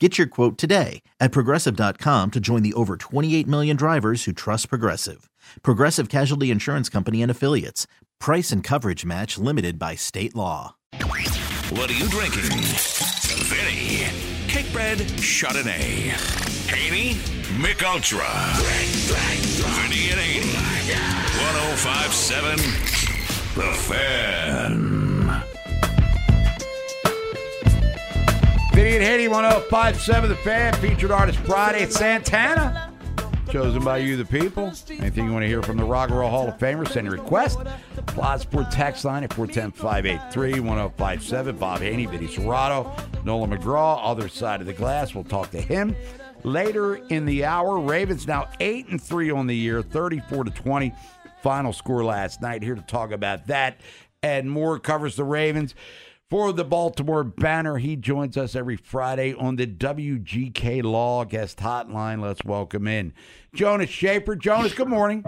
Get your quote today at progressive.com to join the over 28 million drivers who trust Progressive. Progressive Casualty Insurance Company and Affiliates. Price and coverage match limited by state law. What are you drinking? Vinny. Cakebread Chardonnay. Haney. Mich Ultra. Vinny and Haney. 1057 The Fan. Vinny and Haney 1057 The Fan, featured artist Friday Santana. Chosen by you, the people. Anything you want to hear from the Rock and Roll Hall of Famer, send a request. Plaza Sport text line at 410-583-1057. Bob Haney, Vinny Cerrato, Nolan McGraw, other side of the glass. We'll talk to him later in the hour. Ravens now 8 and 3 on the year, 34 to 20. Final score last night. Here to talk about that and more covers the Ravens for the Baltimore Banner. He joins us every Friday on the WGK Law Guest Hotline. Let's welcome in Jonas Shaffer. Jonas, good morning.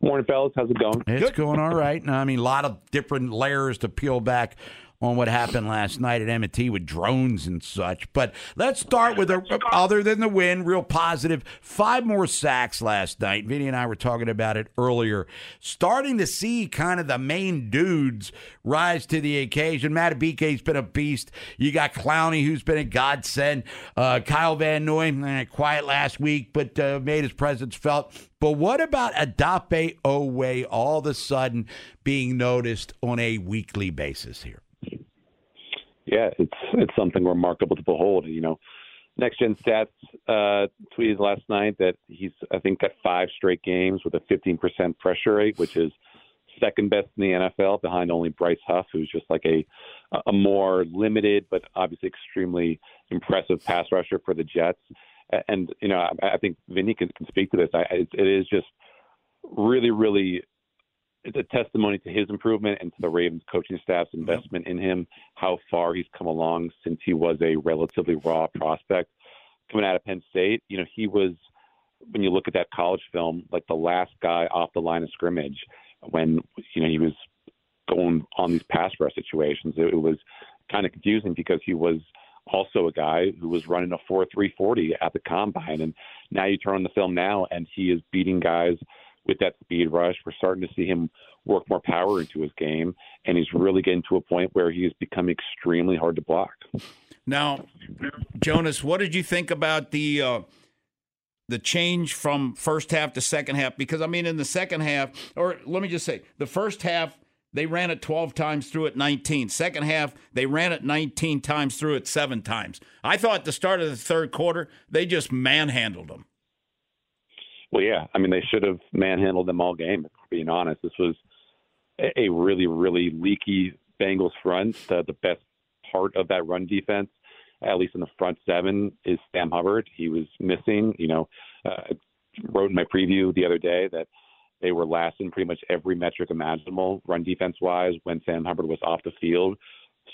Morning, fellas. How's it going? It's going all right. Now, I mean, a lot of different layers to peel back on what happened last night at M&T with drones and such. But let's start with a, other than the win, real positive. Five more sacks last night. Vinny and I were talking about it earlier. Starting to see kind of the main dudes rise to the occasion. Madubuike's been a beast. You got Clowney, who's been a godsend. Uh, Kyle Van Noy, eh, quiet last week, but uh, made his presence felt. But what about Odafe Oweh all of a sudden being noticed on a weekly basis here? Yeah, it's it's something remarkable to behold. You know, Next Gen Stats uh, tweeted last night that he's I think got five straight games with a 15% pressure rate, which is second best in the NFL, behind only Bryce Huff, who's just like a a more limited but obviously extremely impressive pass rusher for the Jets. And you know, I, I think Vinny can, can speak to this. I, it, it is just really, really it's a testimony to his improvement and to the Ravens coaching staff's investment in him, how far he's come along since he was a relatively raw prospect coming out of Penn State. You know, he was when you look at that college film, like the last guy off the line of scrimmage when you know he was going on these pass rush situations. It, it was kind of confusing because he was also a guy who was running a four three forty at the combine, and now you turn on the film now, and he is beating guys with that speed rush. We're starting to see him work more power into his game, and he's really getting to a point where he has become extremely hard to block. Now, Jonas, what did you think about the uh, the change from first half to second half? Because I mean, in the second half, or let me just say, the first half they ran it 12 times through it 19. Second half, they ran it 19 times through it seven times. I thought the start of the third quarter, they just manhandled them. Well, yeah. I mean, they should have manhandled them all game, being honest. This was a really, really leaky Bengals front. Uh, the best part of that run defense, at least in the front seven, is Sam Hubbard. He was missing. You know, uh, wrote in my preview the other day that they were last in pretty much every metric imaginable, run defense wise, when Sam Hubbard was off the field.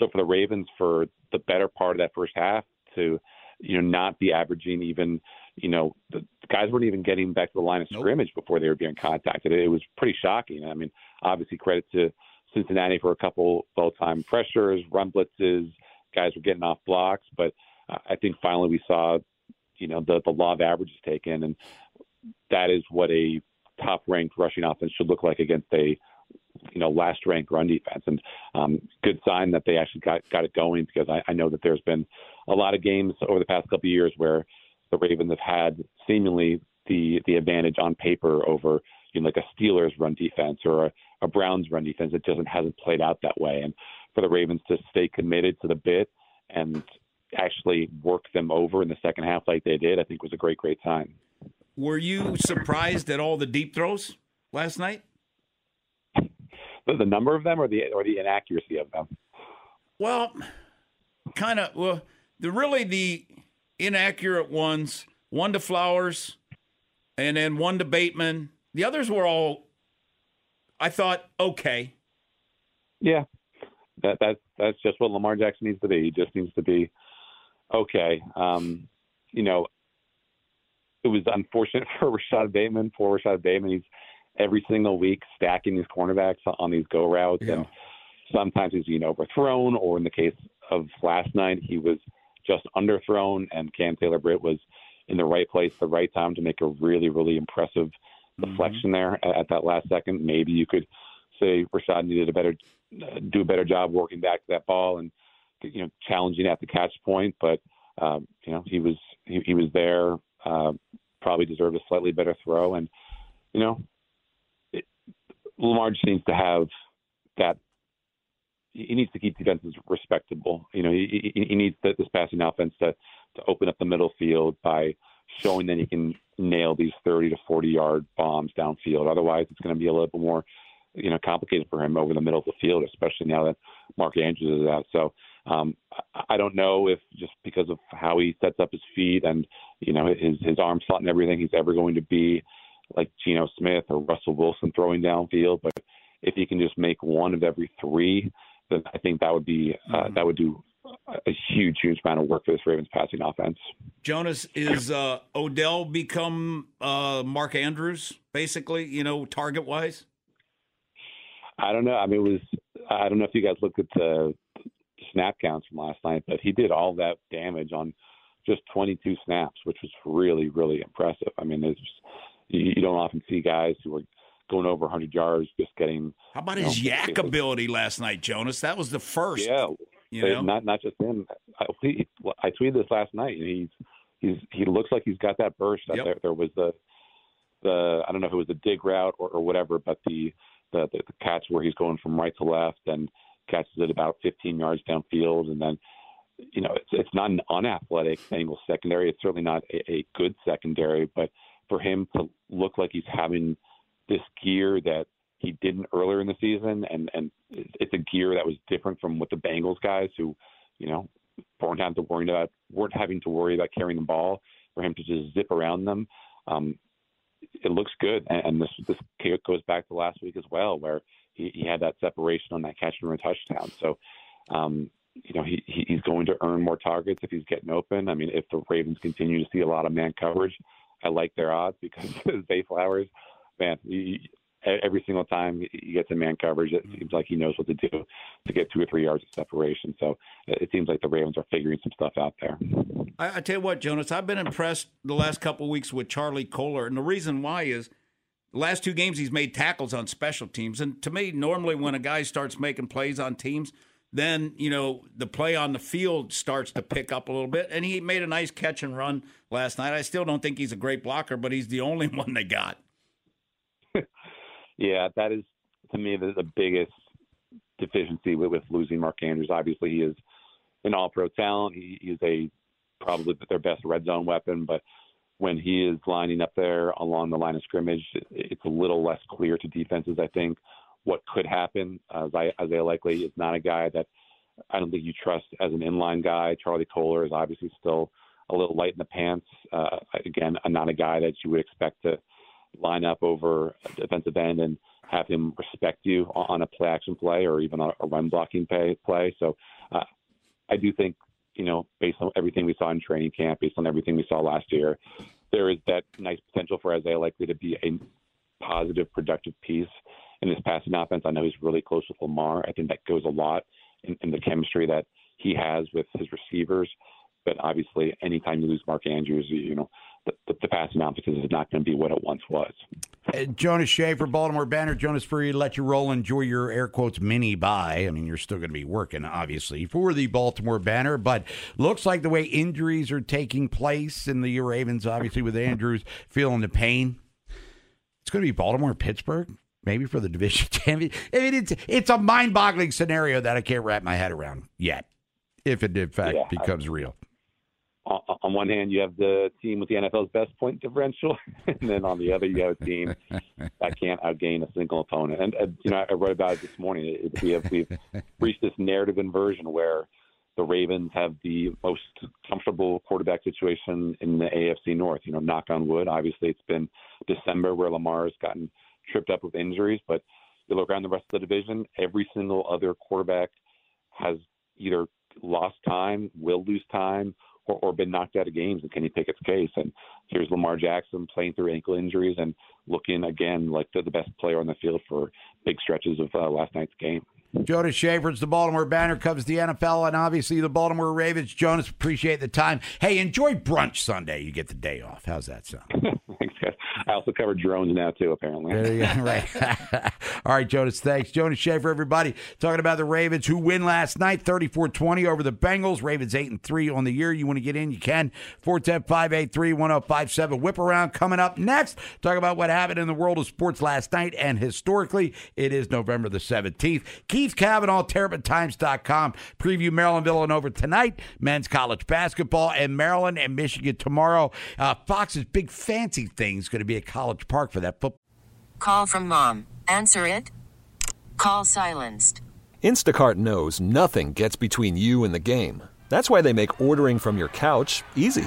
So for the Ravens, for the better part of that first half, to you know not be averaging even you know, the guys weren't even getting back to the line of scrimmage before they were being contacted. It was pretty shocking. I mean, obviously credit to Cincinnati for a couple full-time pressures, run blitzes, guys were getting off blocks, but I think finally we saw, you know, the the law of averages taken, and that is what a top-ranked rushing offense should look like against a you know last ranked run defense, and um, good sign that they actually got got it going because I, I know that there's been a lot of games over the past couple of years where the Ravens have had seemingly the the advantage on paper over you know, like a Steelers run defense or a, a Browns run defense. It doesn't hasn't played out that way, and for the Ravens to stay committed to the bit and actually work them over in the second half like they did, I think was a great great sign. Were you surprised at all the deep throws last night? The, the number of them, or the or the inaccuracy of them? Well, kind of. Well, the really the inaccurate ones. One to Flowers, and then one to Bateman. The others were all, I thought, okay. Yeah, that that's that's just what Lamar Jackson needs to be. He just needs to be okay. Um, you know, it was unfortunate for Rashod Bateman. For Rashod Bateman, he's every single week stacking these cornerbacks on these go routes, yeah. and sometimes he's being overthrown, or in the case of last night, he was just underthrown, and Cam Taylor Britt was in the right place, the right time to make a really, really impressive mm-hmm. deflection there at, at, that last second. Maybe you could say Rashod needed a better, uh, do a better job working back to that ball and you know challenging at the catch point, but um, you know he was he, he was there. Uh, probably deserved a slightly better throw, and you know Lamar just seems to have that. He needs to keep defenses respectable. You know, he, he, needs this passing offense to to open up the middle field by showing that he can nail these 30 to 40 yard bombs downfield. Otherwise, it's going to be a little bit more, you know, complicated for him over the middle of the field, especially now that Mark Andrews is out. So um, I don't know if just because of how he sets up his feet and you know his his arm slot and everything, he's ever going to be like Geno Smith or Russell Wilson throwing downfield. But if he can just make one of every three, then I think that would be uh, mm-hmm. that would do a huge, huge amount of work for this Ravens passing offense. Jonas, is uh, Odell become uh, Mark Andrews, basically, you know, target wise? I don't know. I mean, it was, I don't know if you guys looked at the snap counts from last night, but he did all that damage on just 22 snaps, which was really, really impressive. I mean, it's you, you don't often see guys who are going over 100 yards just getting. How about his know, YAC ability last night, Jonas? That was the first. Yeah, you know? not not just him. I, I tweeted this last night, and he's he's he looks like he's got that burst. Yep. There, there was the the I don't know if it was the dig route or, or whatever, but the, the the the catch where he's going from right to left and catches it about 15 yards downfield, and then you know it's it's not an unathletic Bengals secondary. It's certainly not a, a good secondary, but for him to look like he's having this gear that he didn't earlier in the season, and and it's a gear that was different from what the Bengals guys who, you know, weren't having to worry about weren't having to worry about carrying the ball for him to just zip around them. Um, it looks good, and, and this this goes back to last week as well, where he, he had that separation on that catch and run touchdown. So, um, you know, he, he's going to earn more targets if he's getting open. I mean, if the Ravens continue to see a lot of man coverage, I like their odds because Zay Flowers, man, he, every single time he gets in man coverage, it seems like he knows what to do to get two or three yards of separation. So uh, it seems like the Ravens are figuring some stuff out there. I, I tell you what, Jonas, I've been impressed the last couple weeks with Charlie Kolar, and the reason why is the last two games he's made tackles on special teams, and to me, normally when a guy starts making plays on teams then you know the play on the field starts to pick up a little bit. And he made a nice catch and run last night. I still don't think he's a great blocker but he's the only one they got yeah that is to me the, the biggest deficiency with, with losing mark andrews obviously he is an all pro talent he, is a probably their best red zone weapon but when he is lining up there along the line of scrimmage it, it's a little less clear to defenses i think what could happen. Uh, Isaiah Likely is not a guy that I don't think you trust as an inline guy. Charlie Kolar is obviously still a little light in the pants. Uh, again, not a guy that you would expect to line up over a defensive end and have him respect you on a play action play or even a, run blocking play. play. So uh, I do think, you know, based on everything we saw in training camp, based on everything we saw last year, there is that nice potential for Isaiah Likely to be a positive, productive piece in his passing offense. I know he's really close with Lamar. I think that goes a lot in, in the chemistry that he has with his receivers. But obviously, anytime you lose Mark Andrews, you know the, the, offense is not going to be what it once was. Uh, Jonas Shaffer, Baltimore Banner. Jonas Free, let you roll. Enjoy your air quotes mini bye. I mean, you're still going to be working, obviously, for the Baltimore Banner, but looks like the way injuries are taking place in the Ravens, obviously, with Andrews feeling the pain. It's going to be Baltimore, Pittsburgh, maybe for the division champion. I mean, it's it's a mind boggling scenario that I can't wrap my head around yet, if it in fact Yeah, I- becomes real. On, on one hand, you have the team with the NFL's best point differential, and then on the other, you have a team that can't outgain a single opponent. And uh, you know, I wrote about it this morning. It, we have we've reached this narrative inversion where the Ravens have the most comfortable quarterback situation in the AFC North. You know, knock on wood. Obviously, it's been December where Lamar has gotten tripped up with injuries, but you look around the rest of the division, every single other quarterback has either lost time, will lose time, or, or been knocked out of games in Kenny Pickett's case. And here's Lamar Jackson playing through ankle injuries and looking again like they're the best player on the field for big stretches of uh, last night's game. Jonas Shaffer's the Baltimore Banner covers the NFL and obviously the Baltimore Ravens. Jonas, appreciate the time. Hey, enjoy brunch Sunday. You get the day off. How's that sound? Thanks, guys. I also cover drones now too, apparently. There you go. Right. All right, Jonas. Thanks. Jonas Shaffer, everybody. Talking about the Ravens who win last night, 34-20 over the Bengals. Ravens 8 and 3 on the year. You want to get in, you can. 410-583-1057. Whip around coming up next. Talk about what happened in the world of sports last night and historically. It is November the 17th. Keith Kavanaugh, TerrapinTimes.com. Preview Maryland Villanova tonight. Men's college basketball and Maryland and Michigan tomorrow. Uh, Fox's big fancy thing is going to be at College Park for that football. Call from mom. Answer it. Call silenced. Instacart knows nothing gets between you and the game. That's why they make ordering from your couch easy.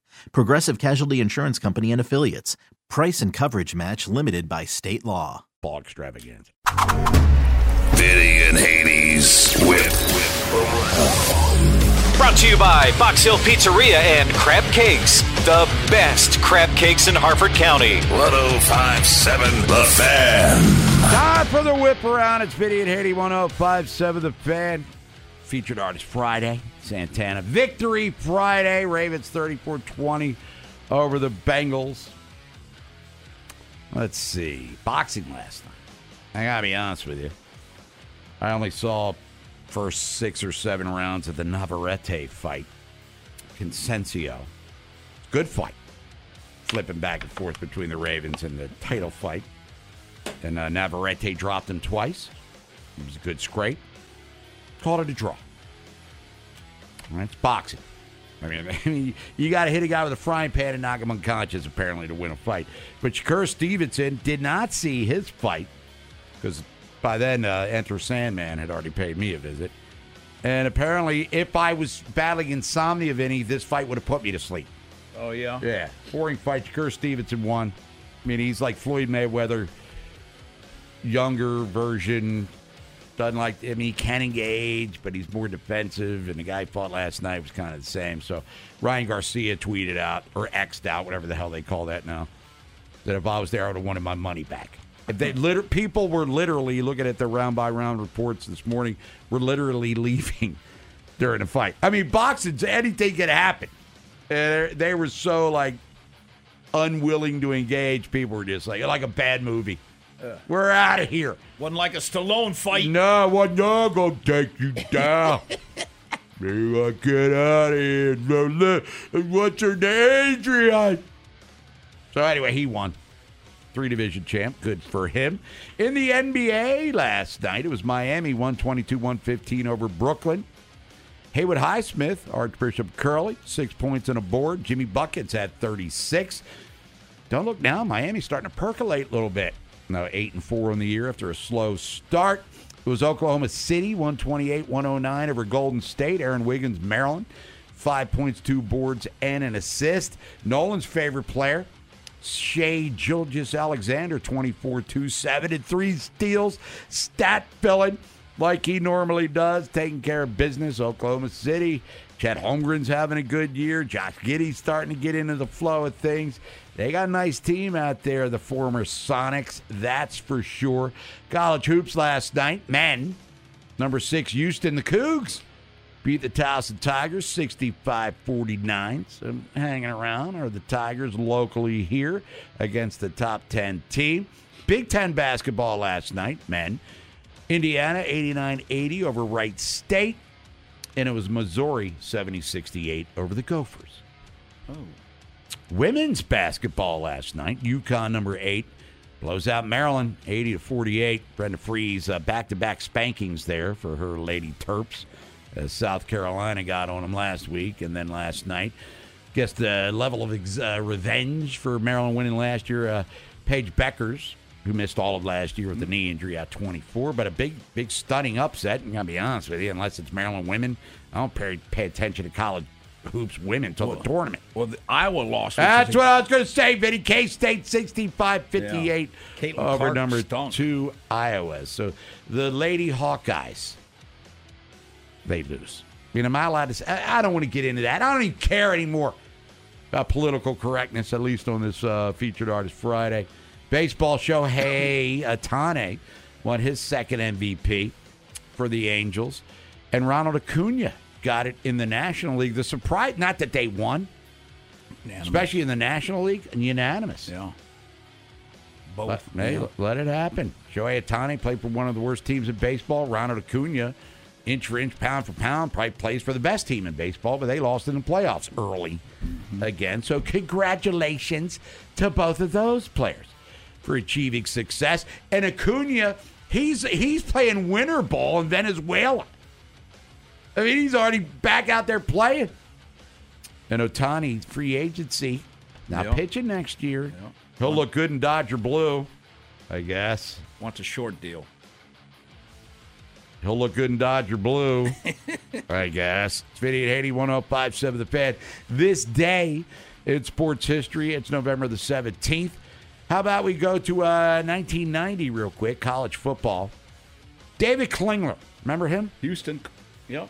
Progressive Casualty Insurance Company and Affiliates. Price and coverage match limited by state law. Ball extravaganza. Vinny and Hades with Brought to you by Fox Hill Pizzeria and Crab Cakes, the best crab cakes in Harford County. 1057 The Fan. Time for the whip around. It's Vinny and Haiti 1057 The Fan. Featured artist Friday, Santana. Victory Friday. Ravens 34 20 over the Bengals. Let's see. Boxing last night. I gotta be honest with you. I only saw first six or seven rounds of the Navarrete fight. Conceição. Good fight. Flipping back and forth between the Ravens and the title fight. And uh, Navarrete dropped him twice. It was a good scrape. Called it a draw. It's boxing. I mean, I mean you got to hit a guy with a frying pan and knock him unconscious, apparently, to win a fight. But Shakur Stevenson did not see his fight because by then, uh, Enter Sandman had already paid me a visit. And apparently, if I was battling insomnia, Vinny, this fight would have put me to sleep. Oh yeah. Yeah, boring fight. Shakur Stevenson won. I mean, he's like Floyd Mayweather, younger version. Doesn't like. I mean, he can engage, but he's more defensive. And the guy fought last night was kind of the same. So Ryan Garcia tweeted out or xed out, whatever the hell they call that now, that if I was there, I would have wanted my money back. If they liter- people were literally looking at the round by round reports this morning, were literally leaving during the fight. I mean, boxing's anything can happen. And they were so like unwilling to engage. People were just like, like a bad movie. We're out of here. Wasn't like a Stallone fight. No, what? No, gonna take you down. you gotta get out of here. No, look, What's her name, Adrian? So anyway, he won. Three division champ. Good for him. In the NBA last night, it was Miami 122 115 over Brooklyn. Haywood Highsmith, Archbishop Curley, six points and a board. Jimmy Buckets at 36. Don't look now. Miami's starting to percolate a little bit. Now eight and four on the year after a slow start. It was Oklahoma City 128 109 over Golden State. Aaron Wiggins, Maryland, five points, two boards, and an assist. Nolan's favorite player, Shai Gilgeous Alexander, 24 2 7 and three steals. Stat filling like he normally does, taking care of business. Oklahoma City. Chet Holmgren's having a good year. Josh Giddey's starting to get into the flow of things. They got a nice team out there, the former Sonics, that's for sure. College hoops last night, men. Number six, Houston, the Cougs beat the Towson Tigers 65 49. So hanging around are the Tigers locally here against the top 10 team. Big Ten basketball last night, men. Indiana 89 80 over Wright State. And it was Missouri 70 68 over the Gophers. Oh. Women's basketball last night. UConn number eight blows out Maryland 80 to 48. Brenda Frese back to back spankings there for her Lady Terps. As South Carolina got on them last week and then last night. Guess the level of ex- uh, revenge for Maryland winning last year. Uh, Paige Bueckers, who missed all of last year with a knee injury at 24, but a big, big stunning upset. And I gotta be honest with you, unless it's Maryland women, I don't pay, pay attention to college hoops women until the tournament. Well, the Iowa lost. That's what I was going to say, Vinny. K State 65 58 Yeah. Over Clark number stunk. two, Iowa. So the Lady Hawkeyes, they lose. I mean, am I allowed to say? I I don't want to get into that. I don't even care anymore about political correctness, at least on this uh, featured artist Friday. Baseball show, Hey Ohtani won his second MVP for the Angels. And Ronald Acuna got it in the National League. The surprise, not that they won, especially in the National League, and unanimous. Yeah. Let, Both. hey, yeah. let it happen. Shohei Ohtani played for one of the worst teams in baseball. Ronald Acuna, inch for inch, pound for pound, probably plays for the best team in baseball, but they lost in the playoffs early mm-hmm. again. So congratulations to both of those players for achieving success. And Acuna, he's he's playing winter ball in Venezuela. I mean, he's already back out there playing. And Ohtani, free agency, not Yep. pitching next year. He'll look good in Dodger blue, I guess. Wants a short deal. He'll look good in Dodger blue, I guess. It's 5880 1057 The Fan. This day in sports history, it's November the 17th. How about we go to uh, 1990 real quick, college football. David Klingler, remember him? Houston. Yep.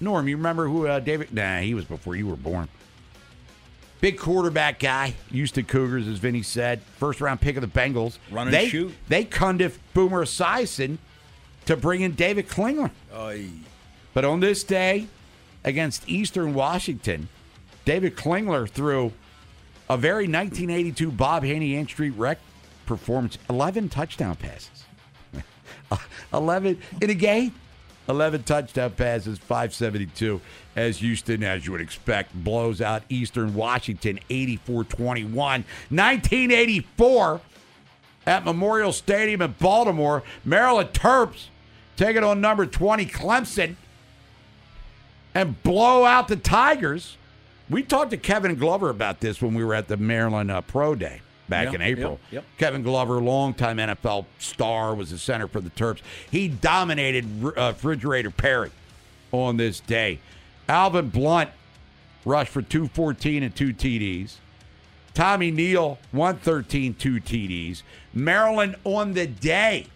Norm, you remember who uh, David? Nah, he was before you were born. Big quarterback guy, used to Cougars, as Vinny said. First round pick of the Bengals. Run and they, shoot. They Cundiff Boomer Esiason to bring in David Klingler. But on this day against Eastern Washington, David Klingler threw a very 1982 Bob Haney Ann Street Rec performance 11 touchdown passes. 11 in a game. 11 touchdown passes, 572, as Houston, as you would expect, blows out Eastern Washington 84 21. 1984 at Memorial Stadium in Baltimore, Maryland Terps taking on number 20 Clemson and blow out the Tigers. We talked to Kevin Glover about this when we were at the Maryland uh, Pro Day back in April. Kevin Glover, longtime NFL star, was the center for the Terps. He dominated uh, Refrigerator Perry on this day. Alvin Blount rushed for 214 and two TDs. Tommy Neal, 113, two TDs. Maryland on the day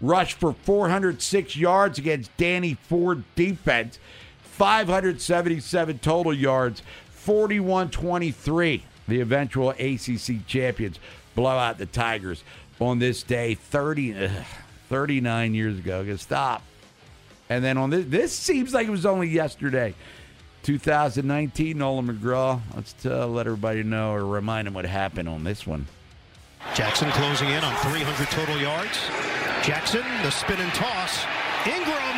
rushed for 406 yards against Danny Ford defense, 577 total yards, 41 23. The eventual ACC champions blow out the Tigers on this day 30, ugh, 39 years ago. Gonna stop. And then on this, this seems like it was only yesterday. 2019, Nolan McGraw. Let's uh, let everybody know or remind them what happened on this one. Jackson closing in on 300 total yards. Jackson, the spin and toss. Ingram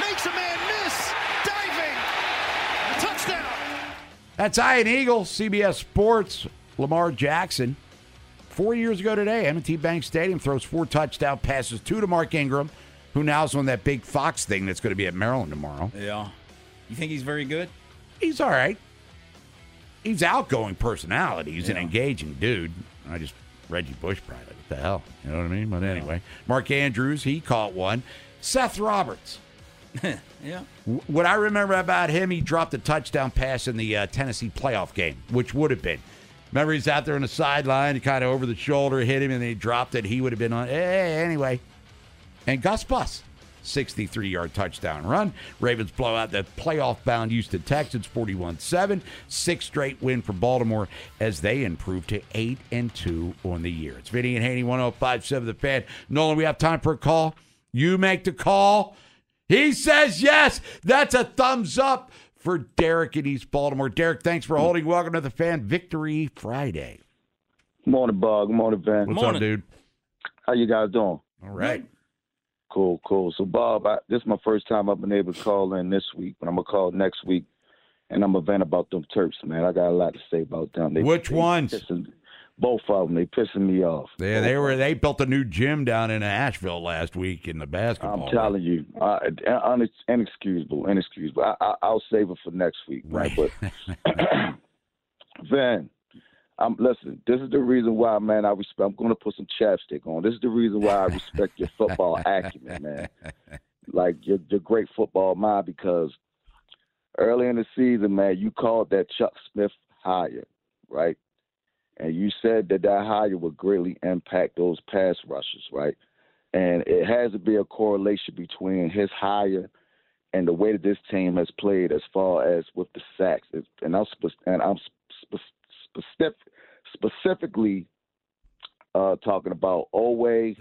makes a man miss. Diving. Touchdown. That's Ian Eagle, CBS Sports. Lamar Jackson. Four years ago today, M&T Bank Stadium throws four touchdown passes, two to Mark Ingram, who now's on that big Fox thing that's going to be at Maryland tomorrow. Yeah. You think he's very good? He's all right. He's outgoing personality. He's an engaging dude. I just Reggie Bush probably like, what the hell? You know what I mean? But anyway, Mark Andrews, he caught one. Seth Roberts. Yeah. What I remember about him, he dropped a touchdown pass in the uh, Tennessee playoff game, which would have been. Remember, he's out there on the sideline, kind of over the shoulder, hit him, and he dropped it. He would have been on. Hey, anyway. And Gus Bus, 63 yard touchdown run. Ravens blow out the playoff bound Houston Texans 41 7. Six straight win for Baltimore as they improve to 8 and 2 on the year. It's Vinny and Haney 1057 The Fan. Nolan, we have time for a call. You make the call. He says yes. That's a thumbs up for Derek in East Baltimore. Derek, thanks for holding. Welcome to the Fan Victory Friday. Morning, Bug. Morning, Van. What's up, dude? How you guys doing? All right. Cool, cool. So, Bob, I, this is my first time I've been able to call in this week, but I'm gonna call next week, and I'm gonna vent about them Terps, man. I got a lot to say about them. They, Which they ones? Pissing, both of them. They pissing me off. Yeah, they were. They built a new gym down in Asheville last week in the basketball. I'm telling you, uh, un- inexcusable, inexcusable. I, I, I'll save it for next week, right? But Van, I'm listen. This is the reason why, man. I respect. I'm going to put some chapstick on. This is the reason why I respect your football acumen, man. Like your your great football mind, because early in the season, man, you called that Chuck Smith hire, right? And you said that that hire would greatly impact those pass rushers, right? And it has to be a correlation between his hire and the way that this team has played as far as with the sacks. And I'm and I'm spe- specific, specifically uh, talking about Oweh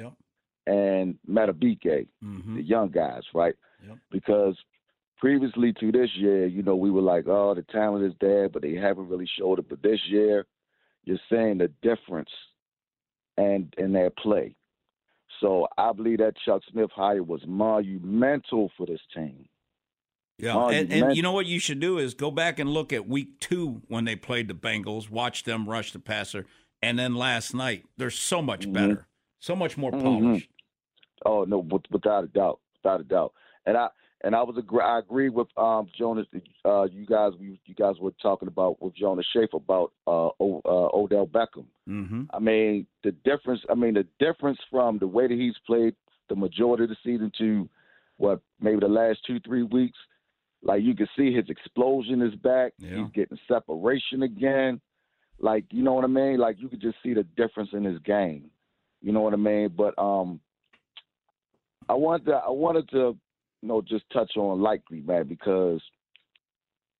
and Madubuike, Mm-hmm. the young guys, right? Yep. Because previously to this year, you know, we were like, oh, the talent is there, but they haven't really showed it. But this year, you're seeing the difference and in their play. So I believe that Chuck Smith hire was monumental for this team. Yeah, and, you and you know what you should do is go back and look at week two when they played the Bengals, watch them rush the passer, and then last night they're so much Mhm. better, so much more Mhm. polished. Oh no, without a doubt, without a doubt. And I and I was agree. I agree with um Jonas. Uh, you guys, you, you guys were talking about with Jonas Shaffer about uh, o, uh Odell Beckham. Mm-hmm. I mean, the difference. I mean, the difference from the way that he's played the majority of the season to what maybe the last two three weeks. Like you can see his explosion is back. Yeah. He's getting separation again. Like you know what I mean. Like you could just see the difference in his game. You know what I mean. But um, I wanted to, I wanted to, you know, just touch on likely man because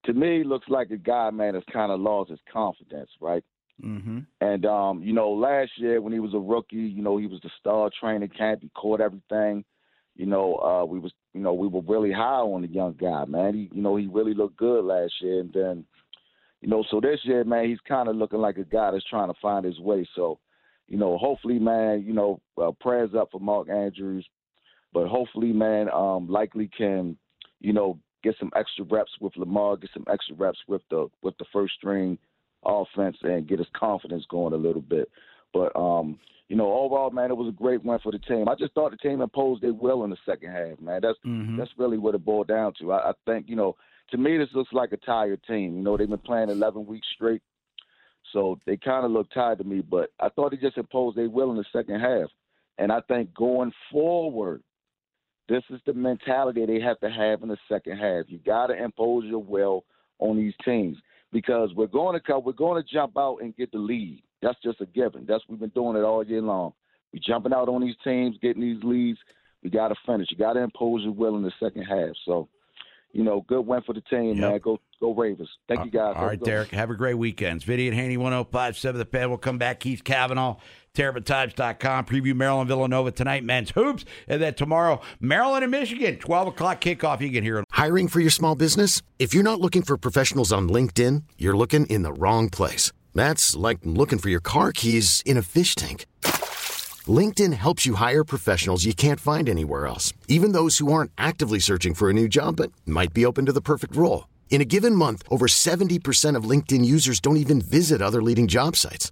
to me looks like a guy man that's kind of lost his confidence, right? Mm-hmm. And um, you know, last year when he was a rookie, you know, he was the star training camp. He caught everything. You know, uh, we was, you know, we were really high on the young guy, man. He, you know, he really looked good last year, and then, you know, so this year, man, he's kind of looking like a guy that's trying to find his way. So, you know, hopefully, man, you know, uh, prayers up for Mark Andrews, but hopefully, man, um, likely can, you know, get some extra reps with Lamar, get some extra reps with the with the first string offense, and get his confidence going a little bit. But um, you know, overall, man, it was a great win for the team. I just thought the team imposed their well in the second half, man. That's Mm-hmm. that's really what it boiled down to. I, I think, you know, to me, this looks like a tired team. You know, they've been playing 11 weeks straight, so they kind of look tired to me. But I thought they just imposed their will in the second half, and I think going forward, this is the mentality they have to have in the second half. You got to impose your will on these teams because we're going to come, we're going to jump out and get the lead. That's just a given. That's we've been doing it all year long. We jumping out on these teams, getting these leads. We got to finish. You got to impose your will in the second half. So, you know, good win for the team, man. Go Go Ravens. Thank uh, you guys. All right, Derek. Have a great weekend. Vinny and Haney, 1057 The Fan. We'll come back. Keith Kavanaugh, TerrapinTimes.com. Preview Maryland Villanova tonight, men's hoops. And then tomorrow, Maryland and Michigan, 12 o'clock kickoff. You can hear it. Hiring for your small business? If you're not looking for professionals on LinkedIn, you're looking in the wrong place. That's like looking for your car keys in a fish tank. LinkedIn helps you hire professionals you can't find anywhere else, even those who aren't actively searching for a new job but might be open to the perfect role. In a given month, over 70% of LinkedIn users don't even visit other leading job sites.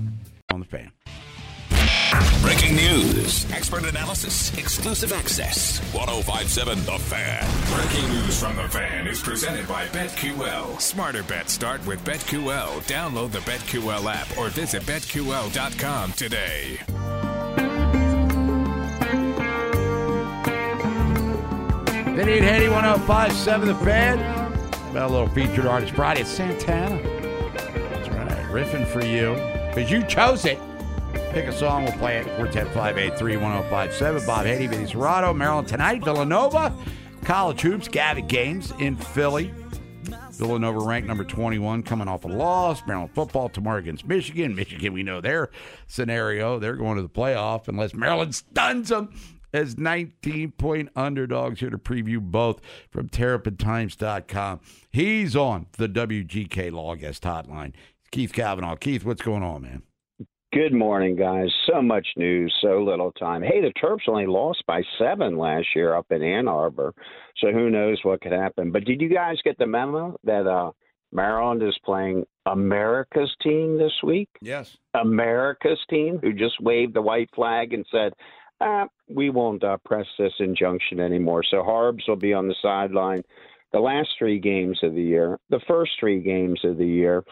On the fan. Breaking news, expert analysis, exclusive access. 1057 The Fan. Breaking news from The Fan is presented by BetQL. Smarter bets start with BetQL. Download the BetQL app or visit BetQL.com today. Vinny and Haney, 1057 The Fan. About a little featured artist Friday. It's Santana. That's right. Riffing for you. Because you chose it. Pick a song, we'll play it. 410-583-1057. Bob Haney, Vinny Cerrato, Maryland tonight. Villanova, college hoops, Gavitt games in Philly. Villanova ranked number 21, coming off a loss. Maryland football tomorrow against Michigan. Michigan, we know their scenario. They're going to the playoff unless Maryland stuns them as 19 point underdogs. Here to preview both from TerrapinTimes.com. He's on the WGK Law Guest Hotline. Keith Kavanaugh. Keith, what's going on, man? Good morning, guys. So much news, so little time. Hey, the Terps only lost by seven last year up in Ann Arbor, so who knows what could happen. But did you guys get the memo that uh, Maryland is playing America's team this week? Yes. America's team, who just waved the white flag and said, ah, we won't uh, press this injunction anymore. So Harbs will be on the sideline the last three games of the year, the first three games of the year.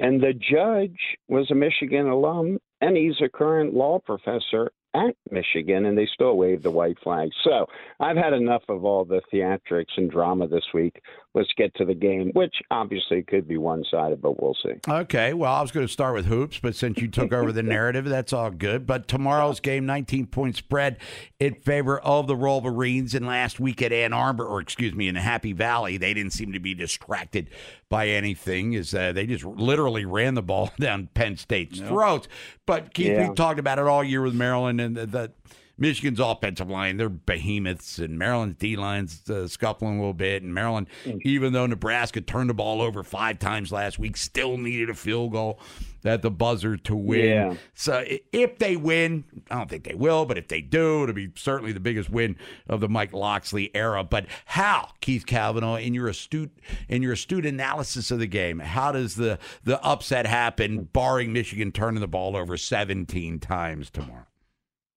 And the judge was a Michigan alum, and he's a current law professor at Michigan, and they still wave the white flag. So I've had enough of all the theatrics and drama this week. Let's get to the game, which obviously could be one sided, but we'll see. Okay, well, I was going to start with hoops, but since you took over the narrative, that's all good. But tomorrow's game, 19 point spread in favor of the Wolverines. And last week at Ann Arbor, or excuse me, in Happy Valley, they didn't seem to be distracted by anything. Is uh, they just literally ran the ball down Penn State's Yep. throats. But Keith, Yeah. we've talked about it all year with Maryland and the, the Michigan's offensive line, they're behemoths, and Maryland's D line's uh, scuffling a little bit. And Maryland, even though Nebraska turned the ball over five times last week, still needed a field goal at the buzzer to win. Yeah. So if they win, I don't think they will, but if they do, it'll be certainly the biggest win of the Mike Locksley era. But how, Keith Kavanaugh, in your astute in your astute analysis of the game, how does the the upset happen, barring Michigan turning the ball over 17 times tomorrow?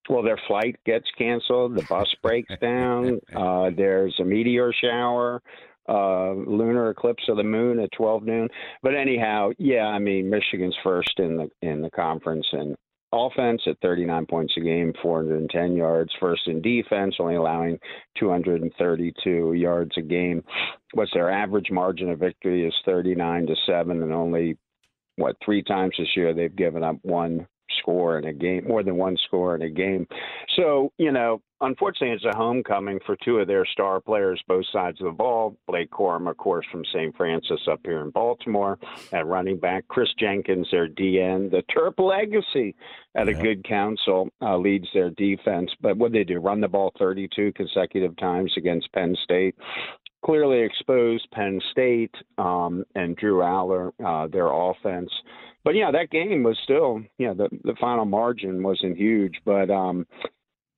Well, their flight gets canceled. The bus breaks down. Uh, there's a meteor shower, uh, lunar eclipse of the moon at 12 noon. But anyhow, yeah, I mean, Michigan's first in the in the conference and offense at 39 points a game, 410 yards. First in defense, only allowing 232 yards a game. What's their average margin of victory is 39 to seven, and only what three times this year they've given up one score in a game, more than one score in a game. So, you know, unfortunately, it's a homecoming for two of their star players, both sides of the ball. Blake Corum, of course, from St. Francis up here in Baltimore at running back. Chris Jenkins, their DN. The Terp legacy at a good Counsel uh, leads their defense. But what they do, run the ball 32 consecutive times against Penn State. Clearly exposed Penn State um, and Drew Allar, uh, their offense. But yeah, that game was still, you know, the the final margin wasn't huge, but um,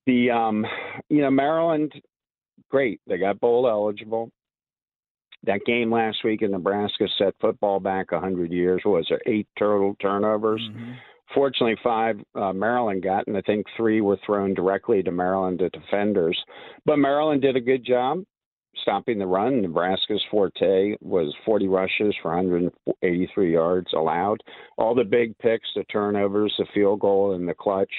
the um, you know Maryland, great, they got bowl eligible. That game last week in Nebraska set football back 100 years. What was there eight total turnovers? Fortunately, five uh, Maryland got, and I think three were thrown directly to Maryland the defenders. But Maryland did a good job stopping the run. Nebraska's forte was 40 rushes for 183 yards allowed. All the big picks, the turnovers, the field goal, and the clutch.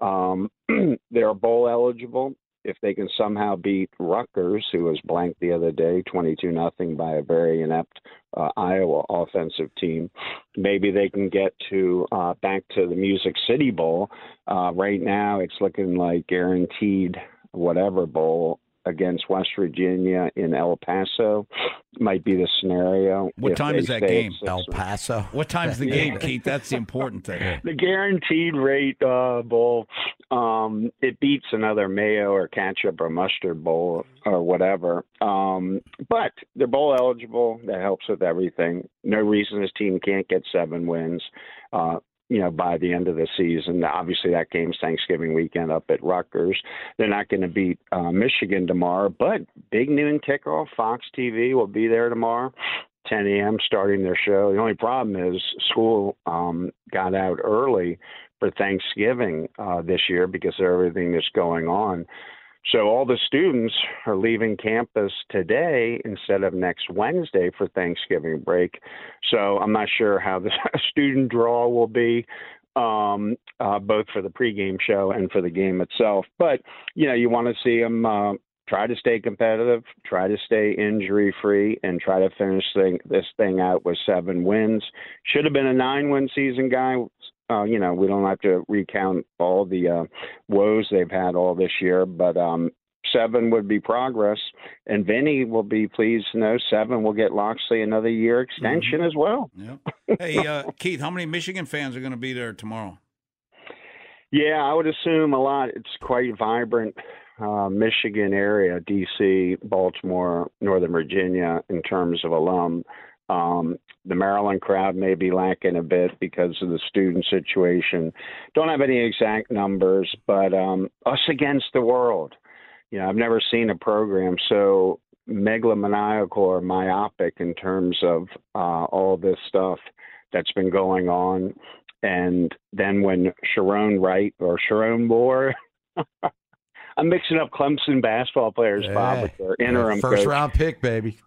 Um, they're bowl eligible if they can somehow beat Rutgers, who was blanked the other day, 22 nothing by a very inept uh, Iowa offensive team. Maybe they can get to uh, back to the Music City Bowl. Uh, right now, it's looking like guaranteed whatever bowl against West Virginia in El Paso might be the scenario. What time is that game? El Paso. What time's the game, Keith? That's the important thing. the guaranteed rate uh, bowl. Um, it beats another mayo or ketchup or mustard bowl or whatever. Um, but they're bowl eligible. That helps with everything. No reason this team can't get seven wins. Uh, you know, by the end of the season. Obviously, that game's Thanksgiving weekend up at Rutgers. They're not going to beat uh, Michigan tomorrow, but big noon kickoff. Fox TV will be there tomorrow. 10 a.m. starting their show. The only problem is school um, got out early for Thanksgiving uh, this year because of everything that's going on. So all the students are leaving campus today instead of next Wednesday for Thanksgiving break. So I'm not sure how the student draw will be, um, uh, both for the pregame show and for the game itself. But you know, you want to see them uh, try to stay competitive, try to stay injury free, and try to finish thing, this thing out with seven wins. Should have been a nine win season, guy. Uh, you know, we don't have to recount all the uh, woes they've had all this year, but um, seven would be progress. And Vinny will be pleased to know seven will get Locksley another year extension as well. Yeah. Hey, uh, Keith, how many Michigan fans are going to be there tomorrow? Yeah, I would assume a lot. It's quite vibrant. Uh, Michigan area, D.C., Baltimore, Northern Virginia, in terms of alum. Um, the Maryland crowd may be lacking a bit because of the student situation. Don't have any exact numbers, but um, us against the world. You know, I've never seen a program so megalomaniacal or myopic in terms of uh, all this stuff that's been going on. And then when Sharone Wright or Sherrone Moore, I'm mixing up Clemson basketball players, Bob, with their interim First coach. round pick, baby.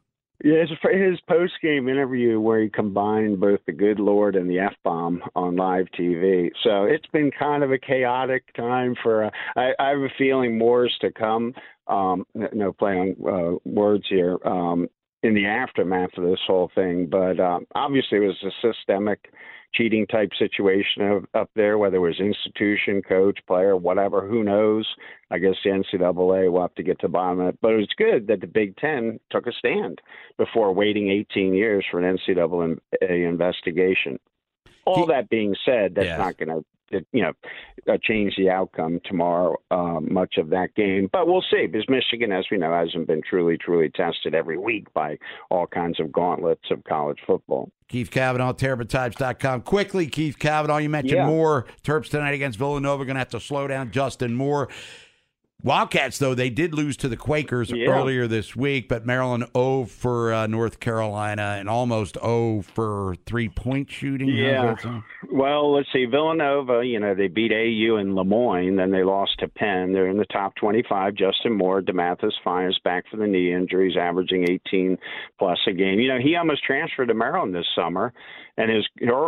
Yeah, his, his post game interview where he combined both the good Lord and the f bomb on live TV. So it's been kind of a chaotic time for. Uh, I, I have a feeling more is to come. Um, no play on uh, words here. Um, in the aftermath of this whole thing, but um, obviously it was a systemic cheating type situation of, up there, whether it was institution, coach, player, whatever, who knows? I guess the NCAA will have to get to the bottom of it. But it was good that the Big Ten took a stand before waiting 18 years for an NCAA investigation. All that being said, that's Yeah. not going to you know uh, change the outcome tomorrow uh, much of that game but we'll see because michigan as we know hasn't been truly truly tested every week by all kinds of gauntlets of college football Keith Kavanaugh, TerrapinTimes.com. Quickly, Keith Kavanaugh, you mentioned Yeah. Moore. Terps tonight against Villanova. Going to have to slow down Justin Moore. Wildcats, though, they did lose to the Quakers Yeah. earlier this week, but Maryland 0 for uh, North Carolina and almost 0 for three point shooting. Yeah. Well, let's see. Villanova, you know, they beat AU in Le Moyne, then they lost to Penn. They're in the top 25. Justin Moore, DeMathis Fires back for the knee injuries, averaging 18 plus a game. You know, he almost transferred to Maryland this summer, and his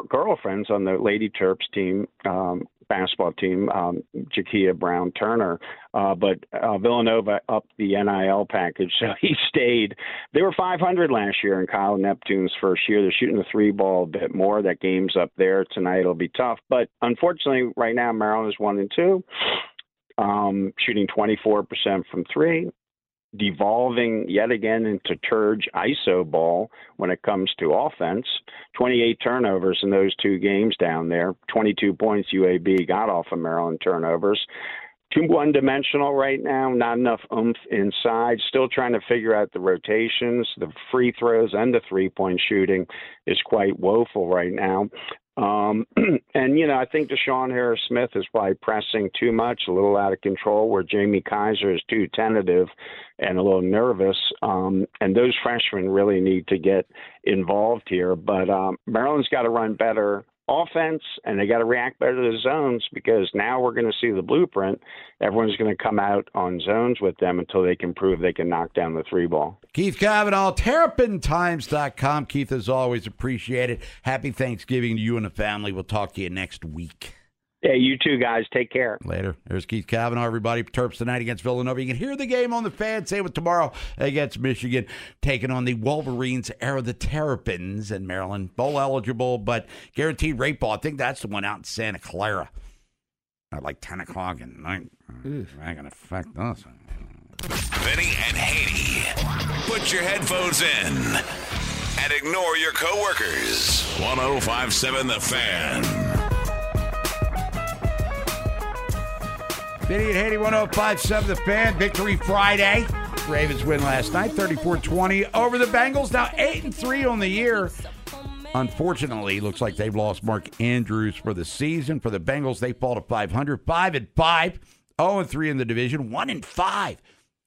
girlfriend's on the Lady Terps team, um, basketball team, um, Jakia Brown Turner. Uh, but uh, Villanova upped the NIL package, so he stayed. They were 500 last year in Kyle Neptune's first year. They're shooting the three ball a bit more. That game's up there tonight. It'll be tough, but unfortunately, right now Maryland is one and two, um, shooting 24% from three devolving yet again into Turge ISO ball when it comes to offense. 28 turnovers in those two games down there. 22 points UAB got off of Maryland turnovers. Too one dimensional right now, not enough oomph inside. Still trying to figure out the rotations, the free throws, and the three point shooting is quite woeful right now. Um, and you know, I think DeShawn Harris Smith is probably pressing too much, a little out of control, where Jamie Kaiser is too tentative and a little nervous. Um, and those freshmen really need to get involved here. But um, Maryland's got to run better offense and they got to react better to the zones because now we're going to see the blueprint. Everyone's going to come out on zones with them until they can prove they can knock down the three ball. Keith Kavanaugh, TerrapinTimes.com. Keith, as always, appreciate it. Happy Thanksgiving to you and the family. We'll talk to you next week. Yeah, you too, guys. Take care. Later. There's Keith Kavanaugh, everybody. Terps tonight against Villanova. You can hear the game on the fan. Same with tomorrow against Michigan, taking on the Wolverines, era the Terrapins, and Maryland. Bowl eligible, but guaranteed rate ball. I think that's the one out in Santa Clara at like 10 o'clock at night. Not going to affect us. Vinny and Haynie. Put your headphones in and ignore your coworkers. 1057 The Fan. Vinny and Haynie 1057 The Fan. Victory Friday. Ravens win last night 34 20 over the Bengals. Now 8 and 3 on the year. Unfortunately, looks like they've lost Mark Andrews for the season. For the Bengals, they fall to 500, 5 and 5, 0 and 3 in the division, 1 and 5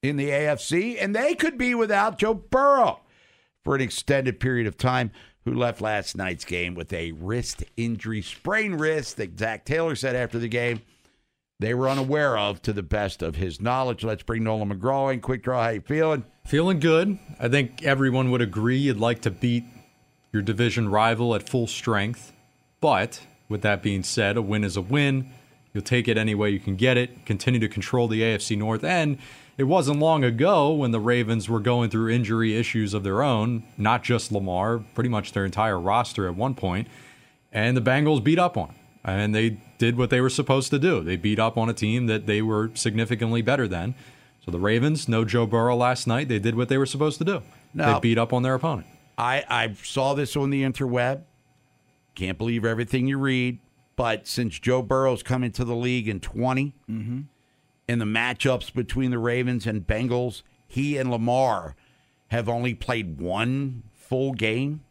in the AFC, and they could be without Joe Burrow for an extended period of time, who left last night's game with a wrist injury, sprained wrist that Zac Taylor said after the game they were unaware of to the best of his knowledge. Let's bring Nolan McGraw in. Quick draw, how you feeling? Feeling good. I think everyone would agree you'd like to beat your division rival at full strength. But with that being said, a win is a win. You'll take it any way you can get it. Continue to control the AFC North. And it wasn't long ago when the Ravens were going through injury issues of their own, not just Lamar, pretty much their entire roster at one point, and the Bengals beat up on them. And they did what they were supposed to do. They beat up on a team that they were significantly better than. So the Ravens, no Joe Burrow last night. They did what they were supposed to do. Now- they beat up on their opponent. I, I saw this on the interweb. Can't believe everything you read. But since Joe Burrow's come into the league in 20, Mm-hmm. in the matchups between the Ravens and Bengals, he and Lamar have only played one full game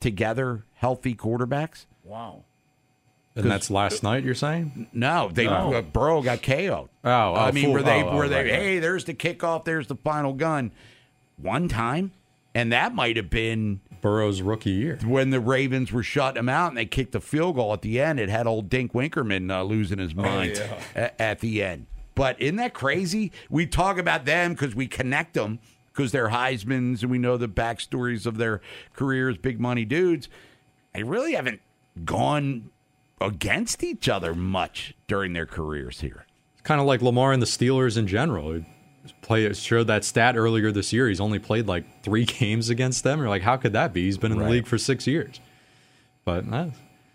together, healthy quarterbacks. Wow. And that's last night, you're saying? No, they No. uh, Burrow got KO'd. Oh, oh, I mean, full- where they oh, oh, where they right, right. hey, there's the kickoff, there's the final gun, one time, and that might have been Burrow's rookie year when the Ravens were shutting him out and they kicked the field goal at the end. It had old Dink Winkerman uh, losing his mind yeah. a- at the end. But isn't that crazy? We talk about them because we connect them because they're Heisman's and we know the backstories of their careers, big money dudes. They really haven't gone against each other much during their careers here. It's kind of like Lamar and the Steelers in general. It play showed that stat earlier this year. He's only played like three games against them. You're like, how could that be? He's been in the league for six years. But uh,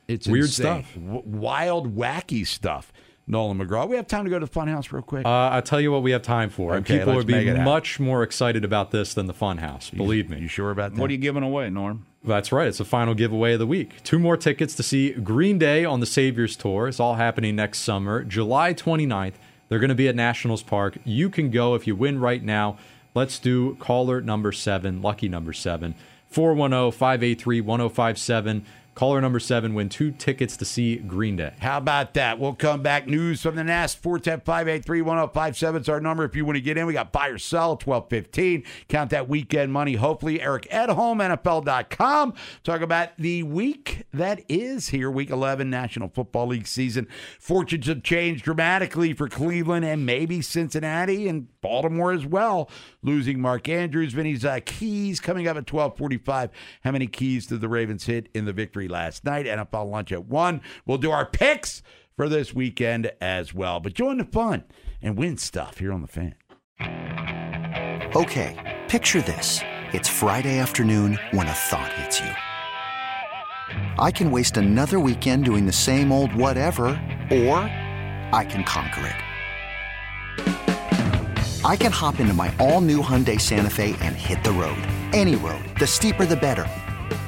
It's weird insane. stuff. W- wild, wacky stuff. Nolan McGraw. We have time to go to the Funhouse real quick. Uh, I'll tell you what we have time for. and Okay, people would be much more excited about this than the Funhouse. Believe me. You sure about that? What are you giving away, Norm? That's right. It's the final giveaway of the week. Two more tickets to see Green Day on the Saviors Tour. It's all happening next summer, July 29th. They're going to be at Nationals Park. You can go if you win right now. Let's do caller number seven, lucky number seven, 410 583 1057. Caller number seven, win two tickets to see Green Day. How about that? We'll come back. News from the Nest, 410-583-1057 is our number if you want to get in. We got buy or sell, 1215. Count that weekend money, hopefully. Eric Edholm, NFL.com. Talk about the week that is here, week 11, National Football League season. Fortunes have changed dramatically for Cleveland and maybe Cincinnati and Baltimore as well. Losing Mark Andrews, Vinny's uh, keys coming up at 1245. How many keys did the Ravens hit in the victory last night? NFL lunch at 1. We'll do our picks for this weekend as well. But join the fun and win stuff here on the fan. Okay, picture this. It's Friday afternoon when a thought hits you. I can waste another weekend doing the same old whatever, or I can conquer it. I can hop into my all new Hyundai Santa Fe and hit the road. Any road. The steeper, the better.